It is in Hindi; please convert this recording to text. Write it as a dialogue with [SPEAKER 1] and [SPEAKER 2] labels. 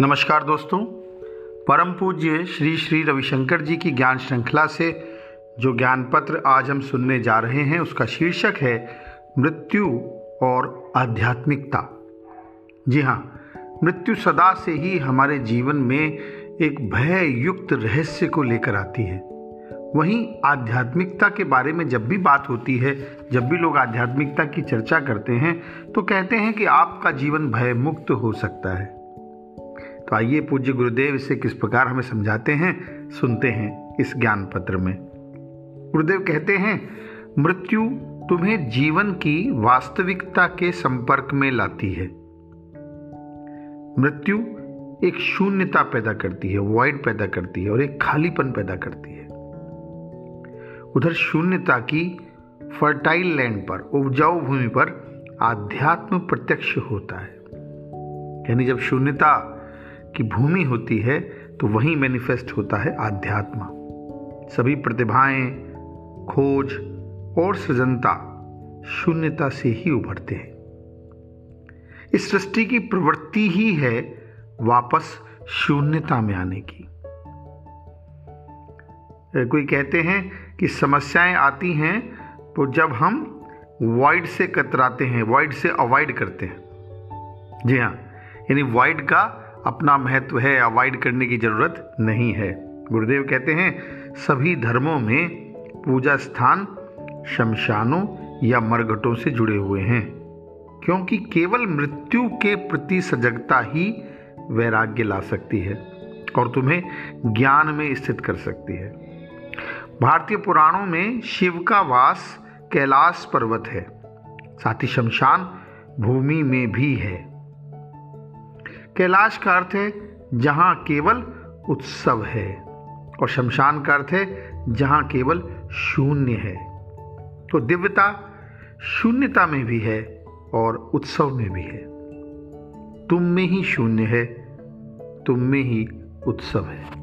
[SPEAKER 1] नमस्कार दोस्तों, परम पूज्य श्री श्री रविशंकर जी की ज्ञान श्रृंखला से जो ज्ञान पत्र आज हम सुनने जा रहे हैं, उसका शीर्षक है मृत्यु और आध्यात्मिकता। जी हाँ मृत्यु सदा से ही हमारे जीवन में एक भय युक्त रहस्य को लेकर आती है। वहीं आध्यात्मिकता के बारे में जब भी बात होती है, जब भी लोग आध्यात्मिकता की चर्चा करते हैं तो कहते हैं कि आपका जीवन भय मुक्त हो सकता है। तो आइए पूज्य गुरुदेव इसे किस प्रकार हमें समझाते हैं, सुनते हैं इस ज्ञान पत्र में। गुरुदेव कहते हैं, मृत्यु तुम्हें जीवन की वास्तविकता के संपर्क में लाती है। मृत्यु एक शून्यता पैदा करती है वॉइड पैदा करती है और एक खालीपन पैदा करती है। उधर शून्यता की फर्टाइल लैंड पर, उपजाऊ भूमि पर आध्यात्म प्रत्यक्ष होता है। यानी जब शून्यता की भूमि होती है तो वहीं मैनिफेस्ट होता है आध्यात्म। सभी प्रतिभाएँ, खोज और सृजनता शून्यता से ही उभरते हैं। इस सृष्टि की प्रवृत्ति ही है वापस शून्यता में आने की। कोई कहते हैं कि समस्याएँ आती हैं तो जब हम वाइड से कतराते हैं वाइड से अवॉइड करते हैं। जी हाँ यानी वाइड का अपना महत्व है, अवॉइड करने की ज़रूरत नहीं है। गुरुदेव कहते हैं, सभी धर्मों में पूजा स्थान शमशानों या मरघटों से जुड़े हुए हैं, क्योंकि केवल मृत्यु के प्रति सजगता ही वैराग्य ला सकती है और तुम्हें ज्ञान में स्थित कर सकती है। भारतीय पुराणों में शिव का वास कैलाश पर्वत है, साथ ही शमशान भूमि में भी है। कैलाश का अर्थ है, जहाँ केवल उत्सव है। और शमशान का अर्थ है, जहाँ केवल शून्य है। तो दिव्यता शून्यता में भी है और उत्सव में भी है। तुम में ही शून्य है, तुम में ही उत्सव है।